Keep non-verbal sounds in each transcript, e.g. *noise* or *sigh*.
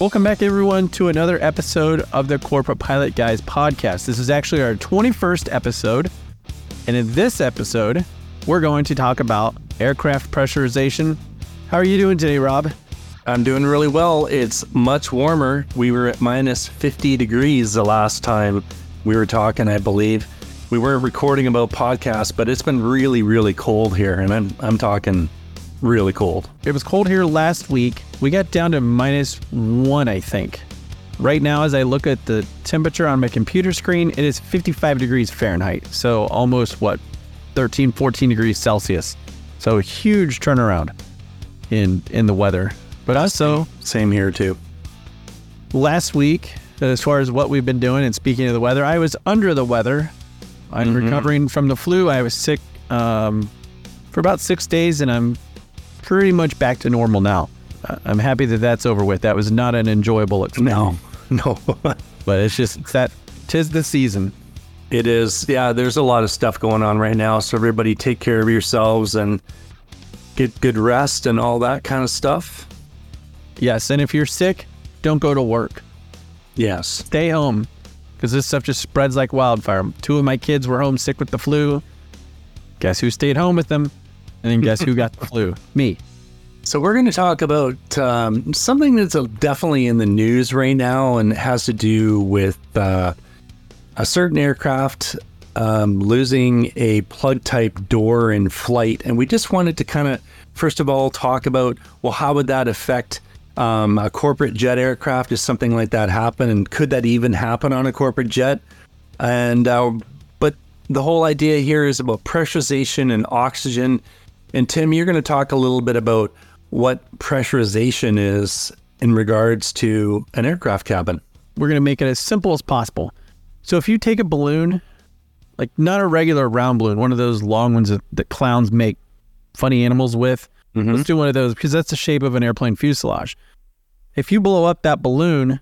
Welcome back, everyone, to another episode of the Corporate Pilot Guys podcast. This is actually our 21st episode. And in this episode, we're going to talk about aircraft pressurization. How are you doing today, Rob? I'm doing really well. It's much warmer. We were at minus 50 degrees the last time we were talking, I believe. We weren't recording about podcasts, but it's been really, really cold here. And I'm, I'm talking really cold. It was cold here last week. We got down to minus one, I think. Right now, as I look at the temperature on my computer screen, it is 55 degrees Fahrenheit. So almost what, 13, 14 degrees Celsius. So a huge turnaround in in the weather. But also, Same here, too. last week, as far as what we've been doing, and speaking of the weather, I was under the weather. I'm recovering from the flu. I was sick um, for about six days, and I'm pretty much back to normal now. I'm happy that that's over with. That was not an enjoyable experience, No, *laughs* no. but it's just it's that tis the season. it is. Yeah, there's a lot of stuff going on right now. So everybody take care of yourselves and get good rest and all that kind of stuff. Yes, and if you're sick, don't go to work. Yes. Stay home because this stuff just spreads like wildfire. Two of my kids were home sick with the flu. Guess who stayed home with them? And then guess who got the *laughs* flu? Me. So we're going to talk about um, something that's uh, definitely in the news right now, and has to do with uh, a certain aircraft um, losing a plug type door in flight. And we just wanted to kind of, first of all, talk about well, how would that affect um, a corporate jet aircraft? Does something like that happen, and could that even happen on a corporate jet? And uh, but the whole idea here is about pressurization and oxygen. And Tim, you're going to talk a little bit about what pressurization is in regards to an aircraft cabin. We're going to make it as simple as possible. So if you take a balloon, like not a regular round balloon, one of those long ones that, that clowns make funny animals with, mm-hmm. let's do one of those because that's the shape of an airplane fuselage. If you blow up that balloon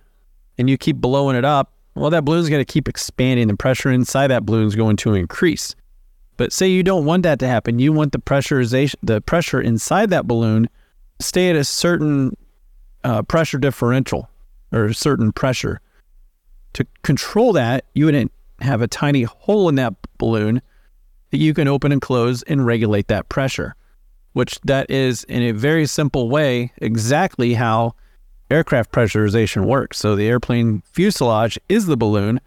and you keep blowing it up, well, that balloon's going to keep expanding. The pressure inside that balloon is going to increase. But say you don't want that to happen. You want the pressurization, the pressure inside that balloon, stay at a certain uh, pressure differential or a certain pressure. To control that, you wouldn't have a tiny hole in that balloon that you can open and close and regulate that pressure. Which that is in a very simple way exactly how aircraft pressurization works. So the airplane fuselage is the balloon.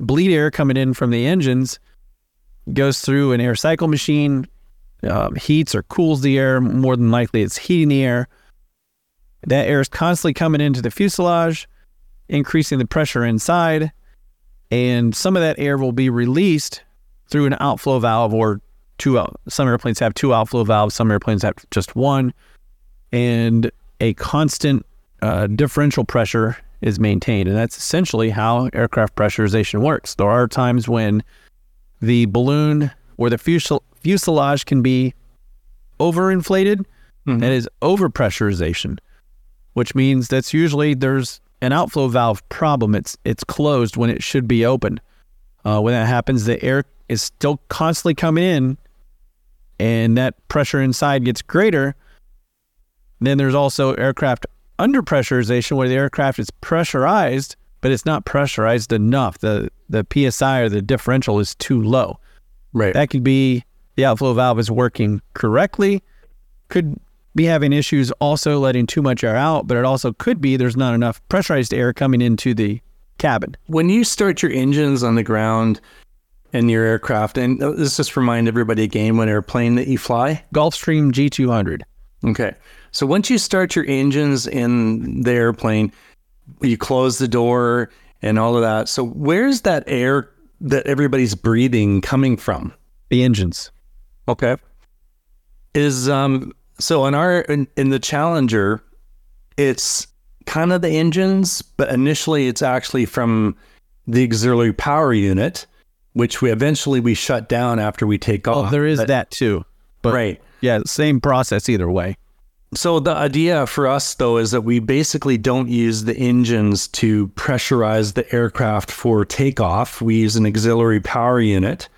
Bleed air coming in from the engines goes through an air cycle machine, um, heats or cools the air. More than likely, it's heating the air. That air is constantly coming into the fuselage, increasing the pressure inside, and some of that air will be released through an outflow valve or two out. Some airplanes have two outflow valves, some airplanes have just one, and a constant uh, differential pressure is maintained. And that's essentially how aircraft pressurization works. There are times when the balloon or the fusel- fuselage can be overinflated. That is overpressurization, which means that's usually there's an outflow valve problem. It's it's closed when it should be open. Uh, when that happens, the air is still constantly coming in, and that pressure inside gets greater. Then there's also aircraft underpressurization, where the aircraft is pressurized, but it's not pressurized enough. the The psi or the differential is too low. Right. That could be the outflow valve is working correctly, could be having issues also letting too much air out, but it also could be there's not enough pressurized air coming into the cabin. when you start your engines on the ground in your aircraft, and uh, let's just remind everybody again what airplane that you fly. Gulfstream G200. Okay. So once you start your engines in the airplane, you close the door and all of that. So where's that air that everybody's breathing coming from? The engines. Okay. Is um so in our in, in the Challenger, it's kind of the engines, but initially it's actually from the auxiliary power unit, which we eventually we shut down after we take Oh, off. there is But- that too. But right. yeah, same process either way. So the idea for us though is that we basically don't use the engines to pressurize the aircraft for takeoff. We use an auxiliary power unit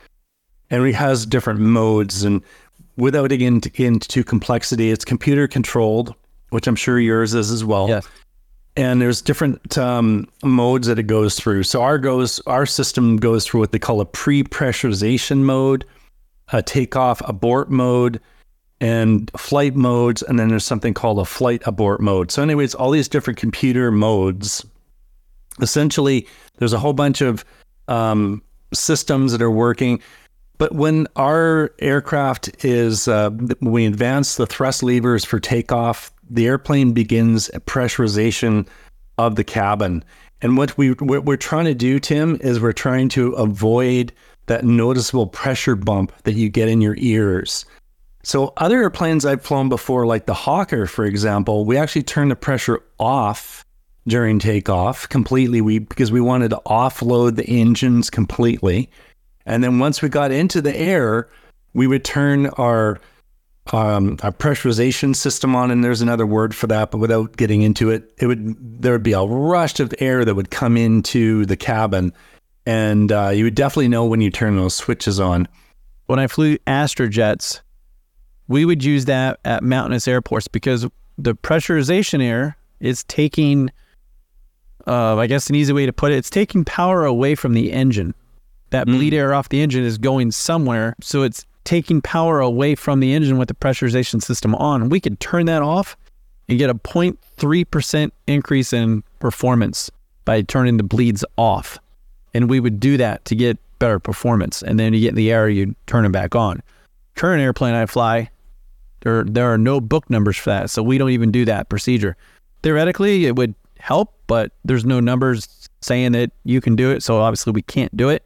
and it has different modes and without getting into, into complexity, it's computer controlled, which I'm sure yours is as well. Yes. and there's different um, modes that it goes through. So our goes our system goes through what they call a pre-pressurization mode, a takeoff abort mode, and flight modes, and then there's something called a flight abort mode. So, anyways, all these different computer modes. Essentially, there's a whole bunch of um, systems that are working. But when our aircraft is, uh, when we advance the thrust levers for takeoff, the airplane begins pressurization of the cabin. And what we what we're trying to do, Tim, is we're trying to avoid that noticeable pressure bump that you get in your ears. So other airplanes I've flown before, like the Hawker, for example, we actually turn the pressure off during takeoff completely. We because we wanted to offload the engines completely, and then once we got into the air, we would turn our um, a pressurization system on, and there's another word for that, but without getting into it, it would there would be a rush of air that would come into the cabin, and uh, you would definitely know when you turn those switches on. When I flew Astrojets, we would use that at mountainous airports because the pressurization air is taking, uh, I guess an easy way to put it, it's taking power away from the engine. That mm. bleed air off the engine is going somewhere, so it's taking power away from the engine with the pressurization system on. We could turn that off and get a 0.3% increase in performance by turning the bleeds off. And we would do that to get better performance. And then you get in the air, you turn it back on. Current airplane I fly, there, there are no book numbers for that. So we don't even do that procedure. Theoretically, it would help, but there's no numbers saying that you can do it. So obviously, we can't do it.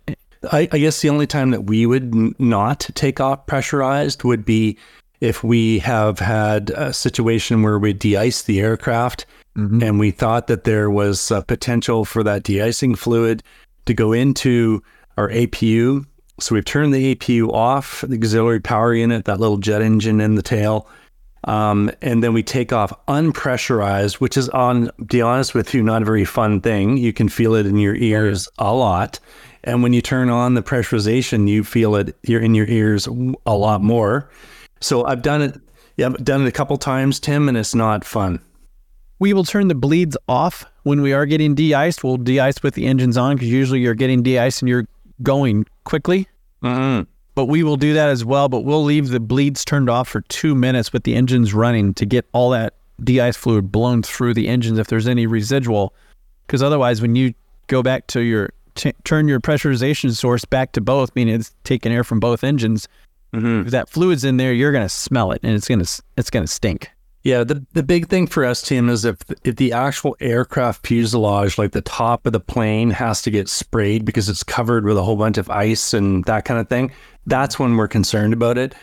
I, I guess the only time that we would n- not take off pressurized would be if we have had a situation where we de-ice the aircraft mm-hmm. and we thought that there was a potential for that de-icing fluid to go into our APU. So we've turned the APU off, the auxiliary power unit, that little jet engine in the tail. Um, and then we take off unpressurized, which is on, to be honest with you, not a very fun thing. You can feel it in your ears a lot. And when you turn on the pressurization, you feel it you're in your ears a lot more. So I've done it. Yeah, I've done it a couple times, Tim, and it's not fun. We will turn the bleeds off when we are getting de-iced. We'll de-ice with the engines on because usually you're getting de-iced and you're going quickly. Mm-hmm. But we will do that as well. But we'll leave the bleeds turned off for two minutes with the engines running to get all that de-ice fluid blown through the engines if there's any residual. Because otherwise, when you go back to your t- turn your pressurization source back to both, meaning it's taking air from both engines. Mm-hmm. If that fluid's in there, you're going to smell it, and it's going to it's going to stink. Yeah, the the big thing for us, Tim, is if if the actual aircraft fuselage, like the top of the plane, has to get sprayed because it's covered with a whole bunch of ice and that kind of thing, that's when we're concerned about it.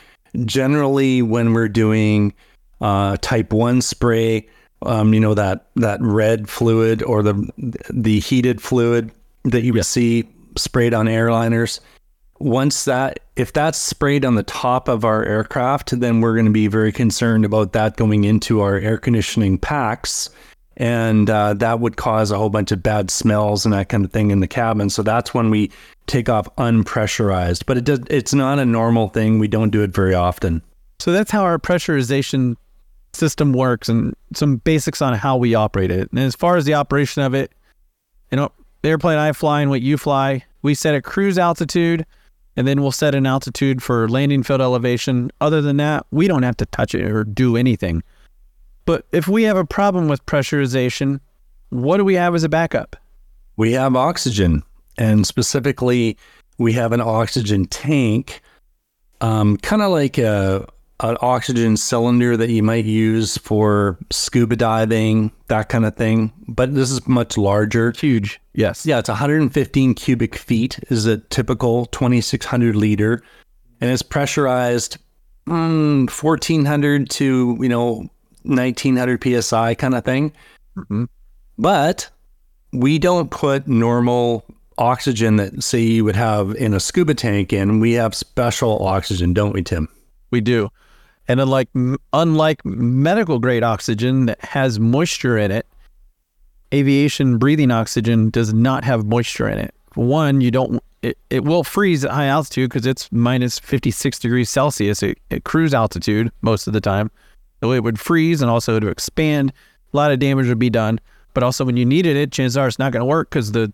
Generally, when we're doing uh, Type One spray, um, you know that that red fluid or the the heated fluid, that you would see sprayed on airliners. Once that, if that's sprayed on the top of our aircraft, then we're going to be very concerned about that going into our air conditioning packs. And uh, that would cause a whole bunch of bad smells and that kind of thing in the cabin. So that's when we take off unpressurized. But it does, it's not a normal thing. We don't do it very often. So that's how our pressurization system works and some basics on how we operate it. And as far as the operation of it, you know, the airplane I fly and what you fly, we set a cruise altitude and then we'll set an altitude for landing field elevation. Other than that, we don't have to touch it or do anything. But if we have a problem with pressurization, what do we have as a backup? We have oxygen, and specifically, we have an oxygen tank, um, kind of like a an oxygen cylinder that you might use for scuba diving, that kind of thing. But this is much larger. Huge. Yes. Yeah, it's 115 cubic feet is a typical 2600 liter. And it's pressurized um, 1400 to, you know, 1900 psi kind of thing. Mm-hmm. But we don't put normal oxygen that say you would have in a scuba tank in. We have special oxygen, don't we, Tim? We do. And unlike unlike medical grade oxygen that has moisture in it, aviation breathing oxygen does not have moisture in it. One, you don't it, it will freeze at high altitude because it's minus 56 degrees Celsius at, at cruise altitude most of the time. So it would freeze and also to expand. A lot of damage would be done. but also when you needed it, chances are it's not going to work because the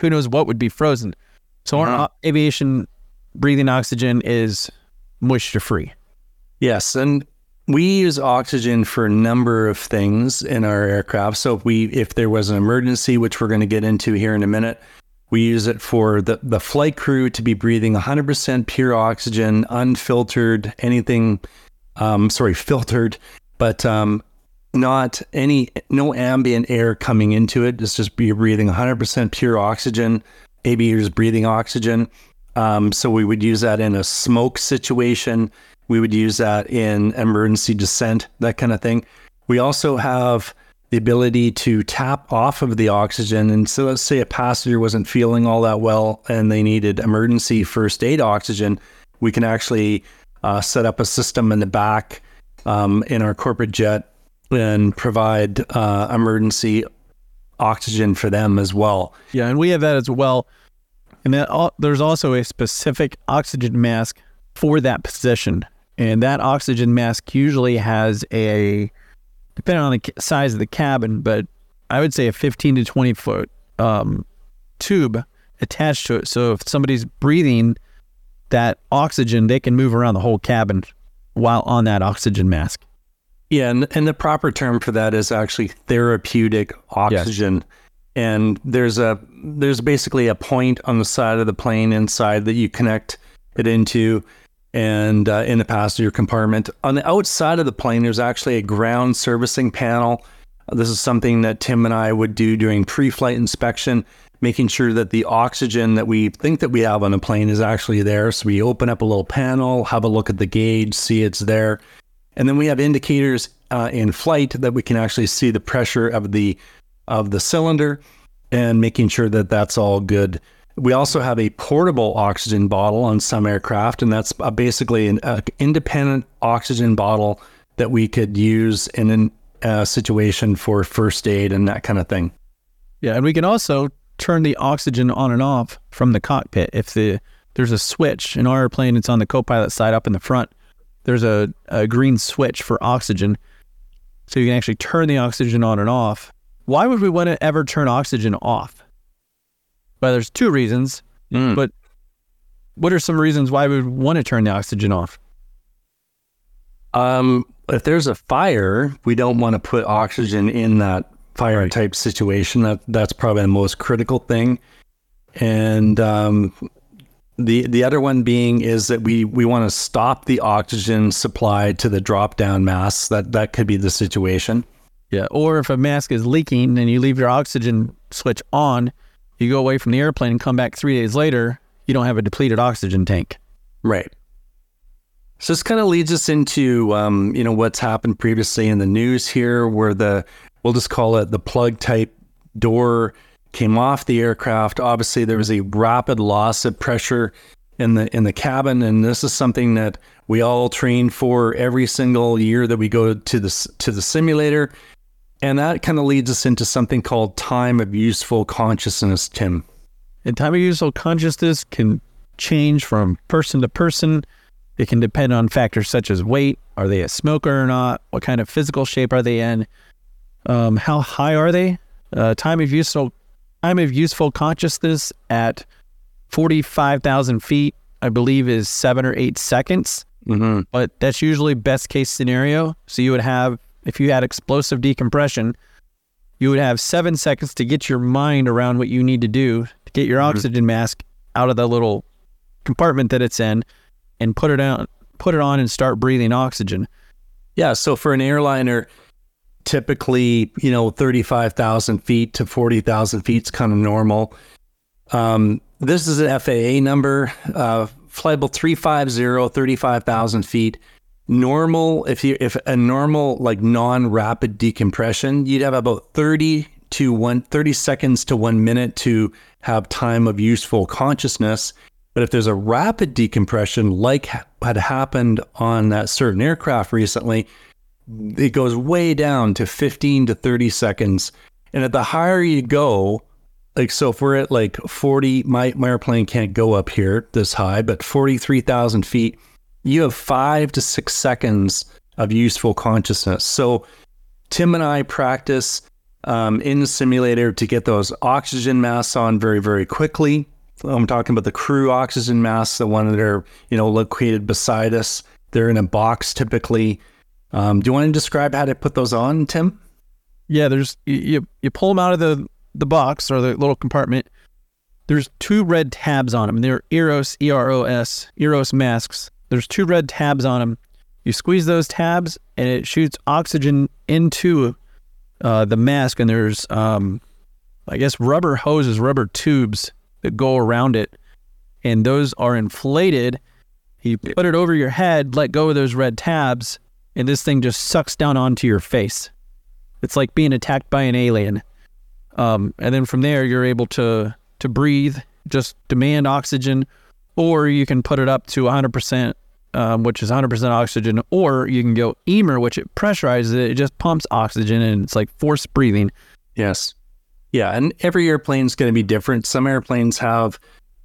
who knows what would be frozen. So uh-huh. our aviation breathing oxygen is moisture free. Yes, and we use oxygen for a number of things in our aircraft. So if we if there was an emergency, which we're going to get into here in a minute, we use it for the, the flight crew to be breathing 100% pure oxygen, unfiltered, anything, um, sorry, filtered, but um, not any, no ambient air coming into it. It's just be breathing 100% pure oxygen. Aviators breathing oxygen. Um, so we would use that in a smoke situation. We would use that in emergency descent, that kind of thing. We also have the ability to tap off of the oxygen. And so let's say a passenger wasn't feeling all that well and they needed emergency first aid oxygen. We can actually uh, set up a system in the back um, in our corporate jet and provide uh, emergency oxygen for them as well. Yeah, and we have that as well. And that, there's also a specific oxygen mask for that position. And that oxygen mask usually has a depending on the size of the cabin, but I would say a 15 to 20 foot um, tube attached to it. So if somebody's breathing that oxygen, they can move around the whole cabin while on that oxygen mask. Yeah, and, and the proper term for that is actually therapeutic oxygen. Yes. And there's a there's basically a point on the side of the plane inside that you connect it into and uh, in the passenger compartment. On the outside of the plane, there's actually a ground servicing panel. This is something that Tim and I would do during pre flight inspection, making sure that the oxygen that we think that we have on the plane is actually there. So we open up a little panel, have a look at the gauge, see it's there. And then we have indicators uh, in flight that we can actually see the pressure of the of the cylinder and making sure that that's all good we also have a portable oxygen bottle on some aircraft, and that's uh, basically an uh, independent oxygen bottle that we could use in a uh, situation for first aid and that kind of thing. Yeah, and we can also turn the oxygen on and off from the cockpit if the there's a switch in our airplane. It's on the co-pilot side up in the front. There's a, a green switch for oxygen, so you can actually turn the oxygen on and off. Why would we want to ever turn oxygen off? Well, there's two reasons, mm. but what are some reasons why we would want to turn the oxygen off? Um, if there's a fire, we don't want to put oxygen in that fire type situation. That that's probably the most critical thing. And um, the the other one being is that we we want to stop the oxygen supply to the drop down mask. That that could be the situation. Yeah, or if a mask is leaking and you leave your oxygen switch on, you go away from the airplane and come back three days later, you don't have a depleted oxygen tank. Right. So this kind of leads us into um, you know what's happened previously in the news here, where the we'll just call it the plug type door came off the aircraft. Obviously, there was a rapid loss of pressure in the in the cabin, and this is something that we all train for every single year that we go to the to the simulator. And that kind of leads us into something called time of useful consciousness, Tim. And time of useful consciousness can change from person to person. It can depend on factors such as weight. Are they a smoker or not? What kind of physical shape are they in? Um, how high are they? Uh, time of useful time of useful consciousness at forty five thousand feet, I believe, is seven or eight seconds. Mm-hmm. But that's usually best case scenario. So you would have if you had explosive decompression, you would have seven seconds to get your mind around what you need to do to get your mm-hmm. oxygen mask out of the little compartment that it's in and put it on put it on and start breathing oxygen. Yeah. So for an airliner, typically, you know, 35,000 feet to 40,000 feet is kind of normal. Um, this is an FAA number, uh, flight level 350, 35,000 feet normal if you if a normal like non-rapid decompression you'd have about 30 to 1 30 seconds to 1 minute to have time of useful consciousness. But if there's a rapid decompression like had happened on that certain aircraft recently it goes way down to 15 to 30 seconds. And at the higher you go like so if we're at like 40 my, my airplane can't go up here this high but 43,000 feet you have five to six seconds of useful consciousness. So Tim and I practice um, in the simulator to get those oxygen masks on very, very quickly. I'm talking about the crew oxygen masks, the one that are, you know, located beside us. They're in a box typically. Um, do you want to describe how to put those on, Tim? Yeah, there's you you pull them out of the the box or the little compartment. There's two red tabs on them. They're Eros E R O S Eros masks. There's two red tabs on them. You squeeze those tabs and it shoots oxygen into uh, the mask, and there's um, I guess rubber hoses, rubber tubes that go around it, and those are inflated. You put it over your head, let go of those red tabs, and this thing just sucks down onto your face. It's like being attacked by an alien. Um, and then from there, you're able to to breathe, just demand oxygen, or you can put it up to 100%, um, which is 100% oxygen, or you can go EMER, which it pressurizes it. It just pumps oxygen, and it's like forced breathing. Yes. Yeah, and every airplane's going to be different. Some airplanes have,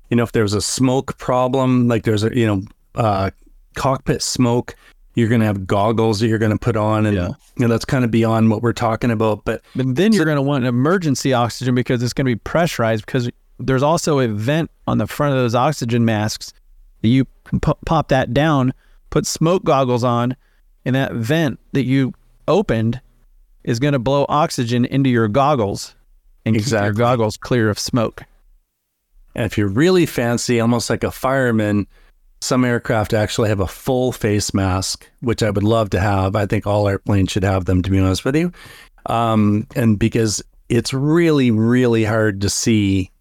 you know, if there's a smoke problem, like there's a, you know, uh, cockpit smoke, you're going to have goggles that you're going to put on, and Yeah. you know that's kind of beyond what we're talking about. But But then you're going to want emergency oxygen because it's going to be pressurized because there's also a vent on the front of those oxygen masks. You can pop that down, put smoke goggles on, and that vent that you opened is going to blow oxygen into your goggles and keep your goggles clear of smoke. And if you're really fancy, almost like a fireman, some aircraft actually have a full face mask, which I would love to have. I think all airplanes should have them, to be honest with you. Um, and because it's really, really hard to see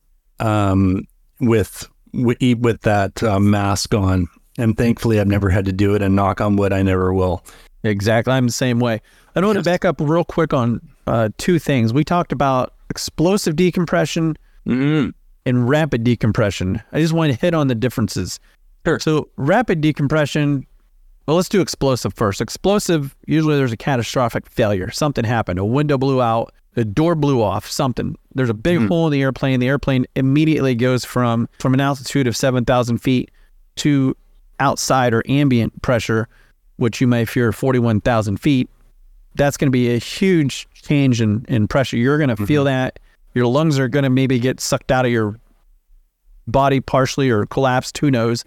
um, with with, with that uh, mask on. And thankfully, I've never had to do it. And knock on wood, I never will. Exactly. I'm the same way. I want to back up real quick on uh, two things. We talked about explosive decompression Mm-hmm. and rapid decompression. I just want to hit on the differences. Sure. So rapid decompression. Well, let's do explosive first. Explosive. Usually, there's a catastrophic failure. Something happened. A window blew out. The door blew off. Something. There's a big mm-hmm. hole in the airplane. The airplane immediately goes from from an altitude of seven thousand feet to outside or ambient pressure, which you may fear forty one thousand feet. That's going to be a huge change in, in pressure. You're going to mm-hmm. feel that. Your lungs are going to maybe get sucked out of your body partially or collapsed. Who knows?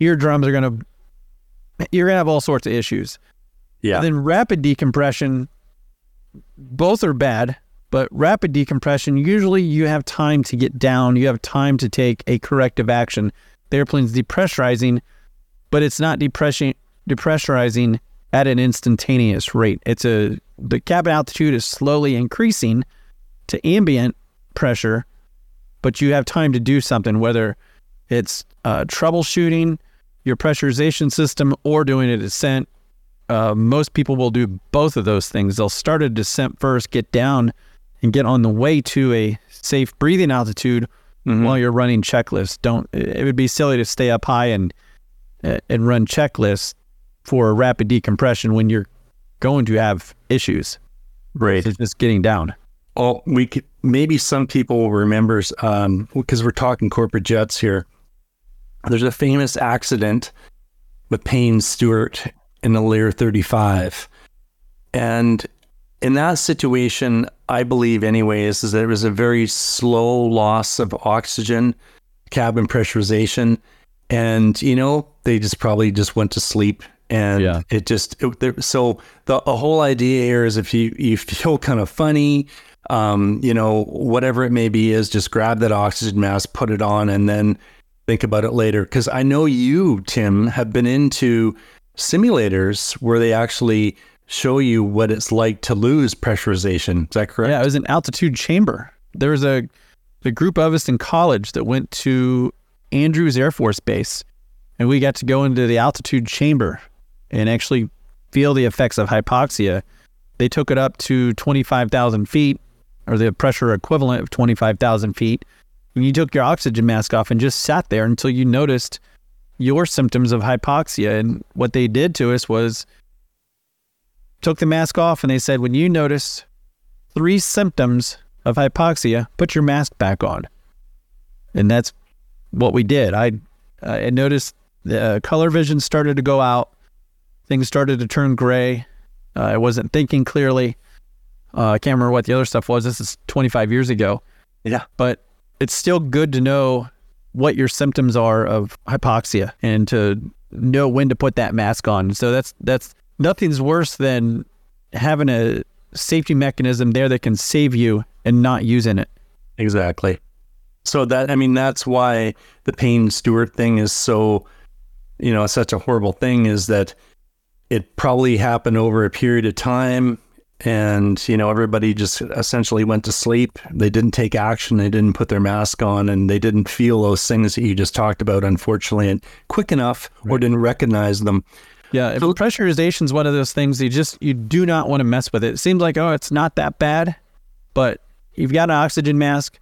Eardrums are going to, you're going to have all sorts of issues. Yeah. Then rapid decompression, both are bad, but rapid decompression, usually you have time to get down, you have time to take a corrective action. The airplane's depressurizing, but it's not depressurizing at an instantaneous rate. It's a, the cabin altitude is slowly increasing to ambient pressure, but you have time to do something, whether it's uh, troubleshooting your pressurization system or doing a descent. Uh, most people will do both of those things. They'll start a descent first, get down, and get on the way to a safe breathing altitude while you're running checklists. Don't. It would be silly to stay up high and uh, and run checklists for a rapid decompression when you're going to have issues. Right. It's just getting down. Well, we could, maybe some people will remember um, because we're talking corporate jets here. There's a famous accident with Payne Stewart in the Lear 35, and in that situation, I believe, anyways, is that it was a very slow loss of oxygen, cabin pressurization, and you know they just probably just went to sleep and Yeah. it just it, there, so the, the whole idea here is if you you feel kind of funny um you know whatever it may be is just grab that oxygen mask put it on and then think about it later because i know you tim have been into simulators where they actually show you what it's like to lose pressurization is that correct Yeah, it was an altitude chamber. There was a the group of us in college that went to Andrews Air Force Base, and we got to go into the altitude chamber and actually feel the effects of hypoxia. They took it up to twenty five thousand feet, or the pressure equivalent of twenty five thousand feet, and you took your oxygen mask off and just sat there until you noticed your symptoms of hypoxia. And what they did to us was took the mask off and they said, when you notice three symptoms of hypoxia, put your mask back on. And that's what we did. I, I noticed the uh, color vision started to go out. Things started to turn gray. Uh, I wasn't thinking clearly. Uh, I can't remember what the other stuff was. This is 25 years ago. Yeah. But it's still good to know what your symptoms are of hypoxia and to know when to put that mask on. So that's that's nothing's worse than having a safety mechanism there that can save you and not using it. Exactly. So that I mean that's why the Payne Stewart thing is so you know such a horrible thing is that it probably happened over a period of time and you know everybody just essentially went to sleep they didn't take action they didn't put their mask on and they didn't feel those things that you just talked about unfortunately and quick enough right. or didn't recognize them yeah so, pressurization is one of those things you just you do not want to mess with it it seems like oh it's not that bad but you've got an oxygen mask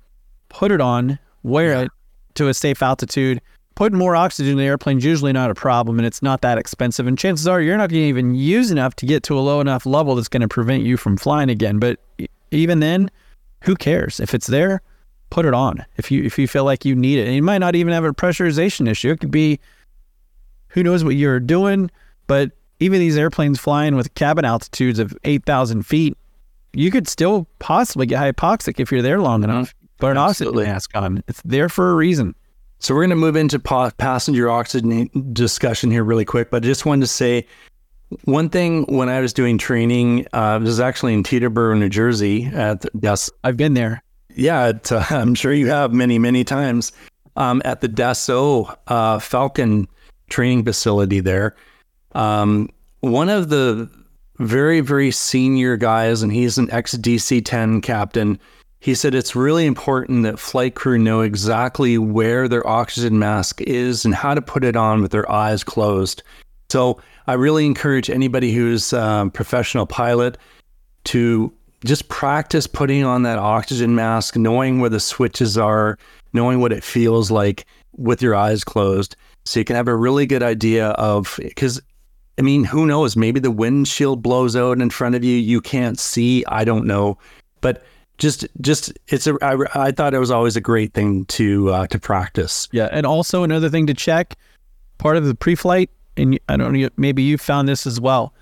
put it on wear yeah. it to a safe altitude putting more oxygen in the airplane is usually not a problem and it's not that expensive. And chances are you're not going to even use enough to get to a low enough level that's going to prevent you from flying again. But even then, who cares? If it's there, put it on. If you if you feel like you need it. And you might not even have a pressurization issue. It could be who knows what you're doing, but even these airplanes flying with cabin altitudes of 8,000 feet, you could still possibly get hypoxic if you're there long mm-hmm. enough. Put an oxygen mask on. It's there for a reason. So we're going to move into pa- passenger oxygen discussion here really quick, but I just wanted to say one thing when I was doing training, uh, this is actually in Teterboro, New Jersey. At yes, I've been there. Yeah, uh, *laughs* I'm sure you have many, many times um, at the Dassault uh, Falcon training facility there. Um, one of the very, very senior guys, and he's an ex DC 10 captain he said it's really important that flight crew know exactly where their oxygen mask is and how to put it on with their eyes closed. So I really encourage anybody who's a um, professional pilot to just practice putting on that oxygen mask, knowing where the switches are, knowing what it feels like with your eyes closed. So you can have a really good idea of, because I mean, who knows? Maybe the windshield blows out in front of you. You can't see. I don't know. But just just it's a I, I thought it was always a great thing to uh, to practice. Yeah, and also another thing to check, part of the pre-flight, and I don't know, maybe you found this as well.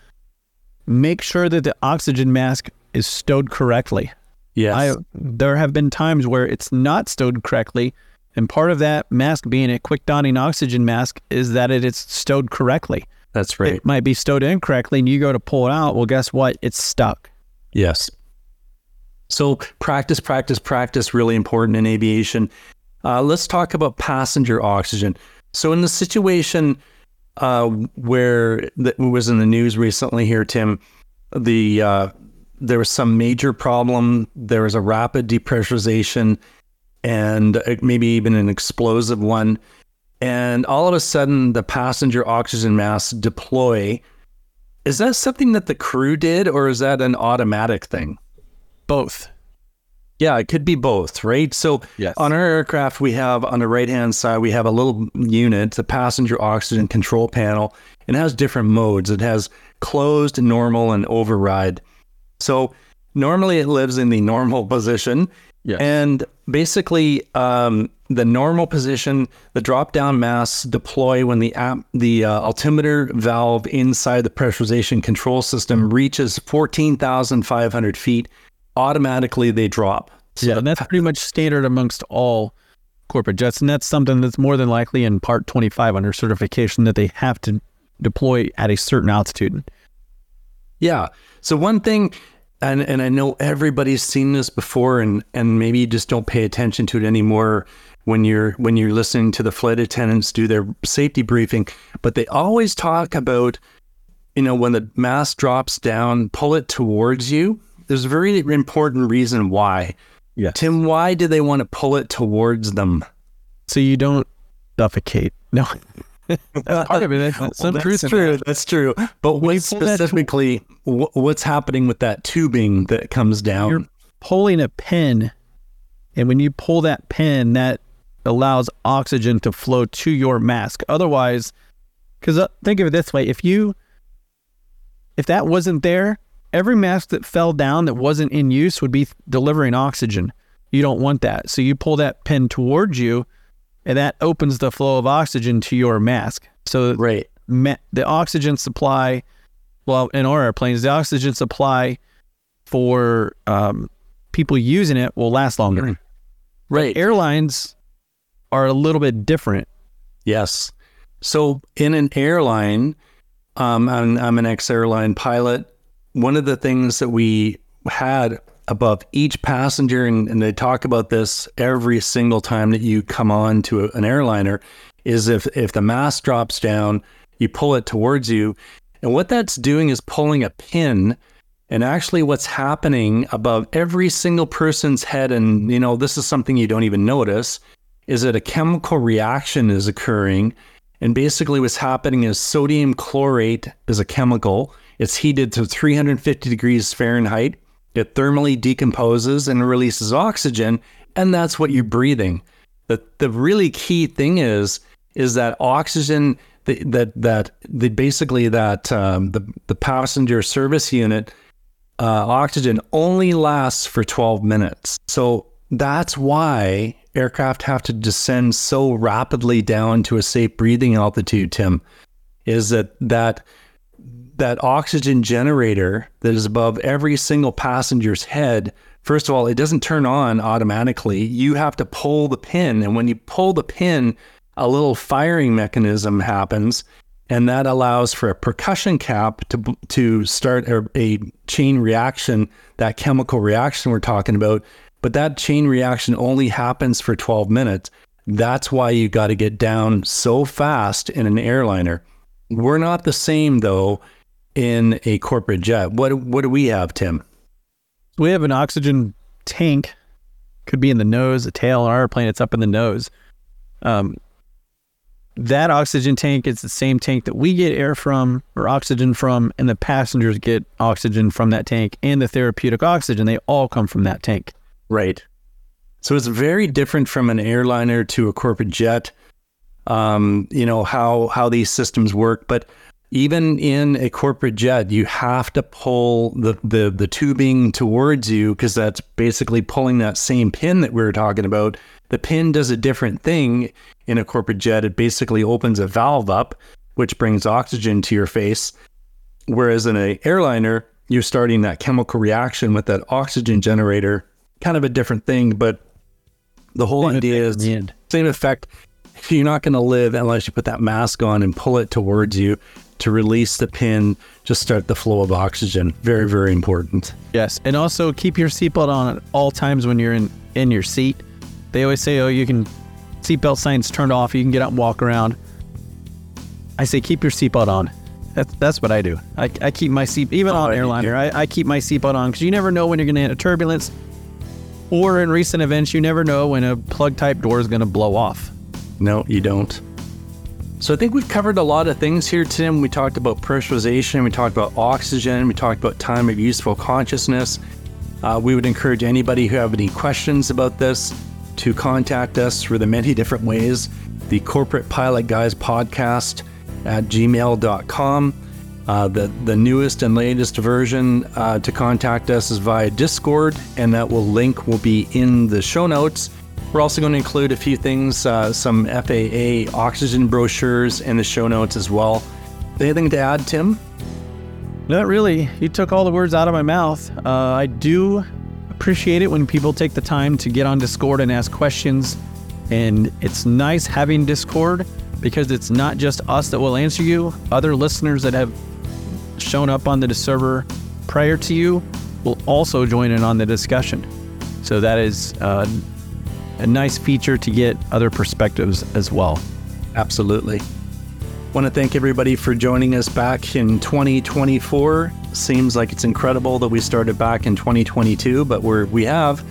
Make sure that the oxygen mask is stowed correctly. Yes, I, there have been times where it's not stowed correctly, and part of that mask being a quick donning oxygen mask is that it is stowed correctly. That's right. It might be stowed incorrectly, and you go to pull it out. Well, guess what? It's stuck. Yes. So practice, practice, practice, really important in aviation. Uh, let's talk about passenger oxygen. So in the situation uh, where that was in the news recently here, Tim, the uh, there was some major problem. There was a rapid depressurization and uh, maybe even an explosive one. And all of a sudden, the passenger oxygen masks deploy. Is that something that the crew did, or is that an automatic thing? Both. Yeah, it could be both, right? So yes. on our aircraft, we have on the right hand side, we have a little unit, a passenger oxygen control panel, and it has different modes. It has closed, normal, and override. So normally it lives in the normal position. Yes. And basically, um, the normal position, the drop down masks deploy when the app, the uh, altimeter valve inside the pressurization control system reaches 14,500 feet automatically they drop. So yeah, and that's pretty much standard amongst all corporate jets. And that's something that's more than likely in Part 25 under certification that they have to deploy at a certain altitude. Yeah. So one thing, and, and I know everybody's seen this before and, and maybe you just don't pay attention to it anymore when you're when you're listening to the flight attendants do their safety briefing, but they always talk about, you know, when the mask drops down, pull it towards you there's a very important reason why. Yeah. Tim, why do they want to pull it towards them? So you don't suffocate. *laughs* No. that's part of it. That's, well, that's true. That. That's true. But what specifically, what's happening with that tubing that comes down? You're pulling a pin, and when you pull that pin, that allows oxygen to flow to your mask. Otherwise, because uh, think of it this way: if you if that wasn't there, every mask that fell down that wasn't in use would be delivering oxygen. You don't want that. So you pull that pin towards you, and that opens the flow of oxygen to your mask. So right. Ma- the oxygen supply, well, in our airplanes, the oxygen supply for um, people using it will last longer. Mm. Right. Airlines are a little bit different. Yes. So in an airline, um, I'm, I'm an ex airline pilot. One of the things that we had above each passenger, and, and, they talk about this every single time that you come on to a, an airliner, is if if the mask drops down, you pull it towards you, and what that's doing is pulling a pin. And actually, what's happening above every single person's head, and you know, this is something you don't even notice, is that a chemical reaction is occurring. And basically, what's happening is sodium chlorate is a chemical. It's heated to 350 degrees Fahrenheit. It thermally decomposes and releases oxygen, and that's what you're breathing. The, the really key thing is is that oxygen that that the basically that um, the the passenger service unit uh, oxygen only lasts for 12 minutes. So that's why aircraft have to descend so rapidly down to a safe breathing altitude. Tim, is that that that oxygen generator that is above every single passenger's head, first of all, it doesn't turn on automatically. You have to pull the pin. And when you pull the pin, a little firing mechanism happens. And that allows for a percussion cap to, to start a, a chain reaction, that chemical reaction we're talking about. But that chain reaction only happens for 12 minutes. That's why you got to get down so fast in an airliner. We're not the same though in a corporate jet. What what do we have, Tim? We have an oxygen tank. Could be in the nose, a tail. On our plane, it's up in the nose. Um, that oxygen tank is the same tank that we get air from or oxygen from, and the passengers get oxygen from that tank and the therapeutic oxygen. They all come from that tank. Right. So it's very different from an airliner to a corporate jet. Um, you know how how these systems work, but even in a corporate jet, you have to pull the the, the tubing towards you because that's basically pulling that same pin that we were talking about. The pin does a different thing in a corporate jet. It basically opens a valve up, which brings oxygen to your face. Whereas in an airliner, you're starting that chemical reaction with that oxygen generator. Kind of a different thing, but the whole same idea is same effect. You're not going to live unless you put that mask on and pull it towards you to release the pin, just start the flow of oxygen. Very, very important. Yes. And also keep your seatbelt on at all times when you're in, in your seat. They always say, oh, you can, seatbelt signs turned off, you can get up and walk around. I say, keep your seatbelt on. That's, that's what I do. I, I keep my seat, even oh, on airliner, I, I keep my seatbelt on because you never know when you're going to hit a turbulence. Or in recent events, you never know when a plug type door is going to blow off. No, you don't. So I think we've covered a lot of things here, Tim. We talked about pressurization, we talked about oxygen, we talked about time of useful consciousness. Uh, we would encourage anybody who have any questions about this to contact us through the many different ways. The Corporate Pilot Guys podcast at gmail.com. Uh, the, the newest and latest version uh, to contact us is via Discord, and that will link will be in the show notes. We're also going to include a few things, uh, some FAA oxygen brochures in the show notes as well. Anything to add, Tim? Not really. You took all the words out of my mouth. Uh, I do appreciate it when people take the time to get on Discord and ask questions. And it's nice having Discord because it's not just us that will answer you. Other listeners that have shown up on the server prior to you will also join in on the discussion. So that is uh, a nice feature to get other perspectives as well. Absolutely. Want to thank everybody for joining us back in 2024. Seems like it's incredible that we started back in 2022, but we're we have,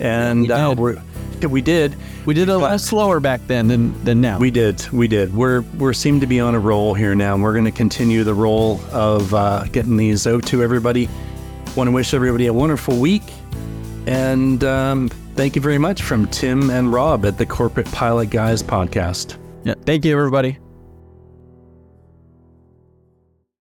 and we uh, we're we did. We did a lot slower back then than than now. We did. We did. We're we're seem to be on a roll here now. And we're going to continue the roll of uh, getting these out to everybody. Want to wish everybody a wonderful week, and um, Thank you very much from Tim and Rob at the Corporate Pilot Guys podcast. Yeah. Thank you, everybody.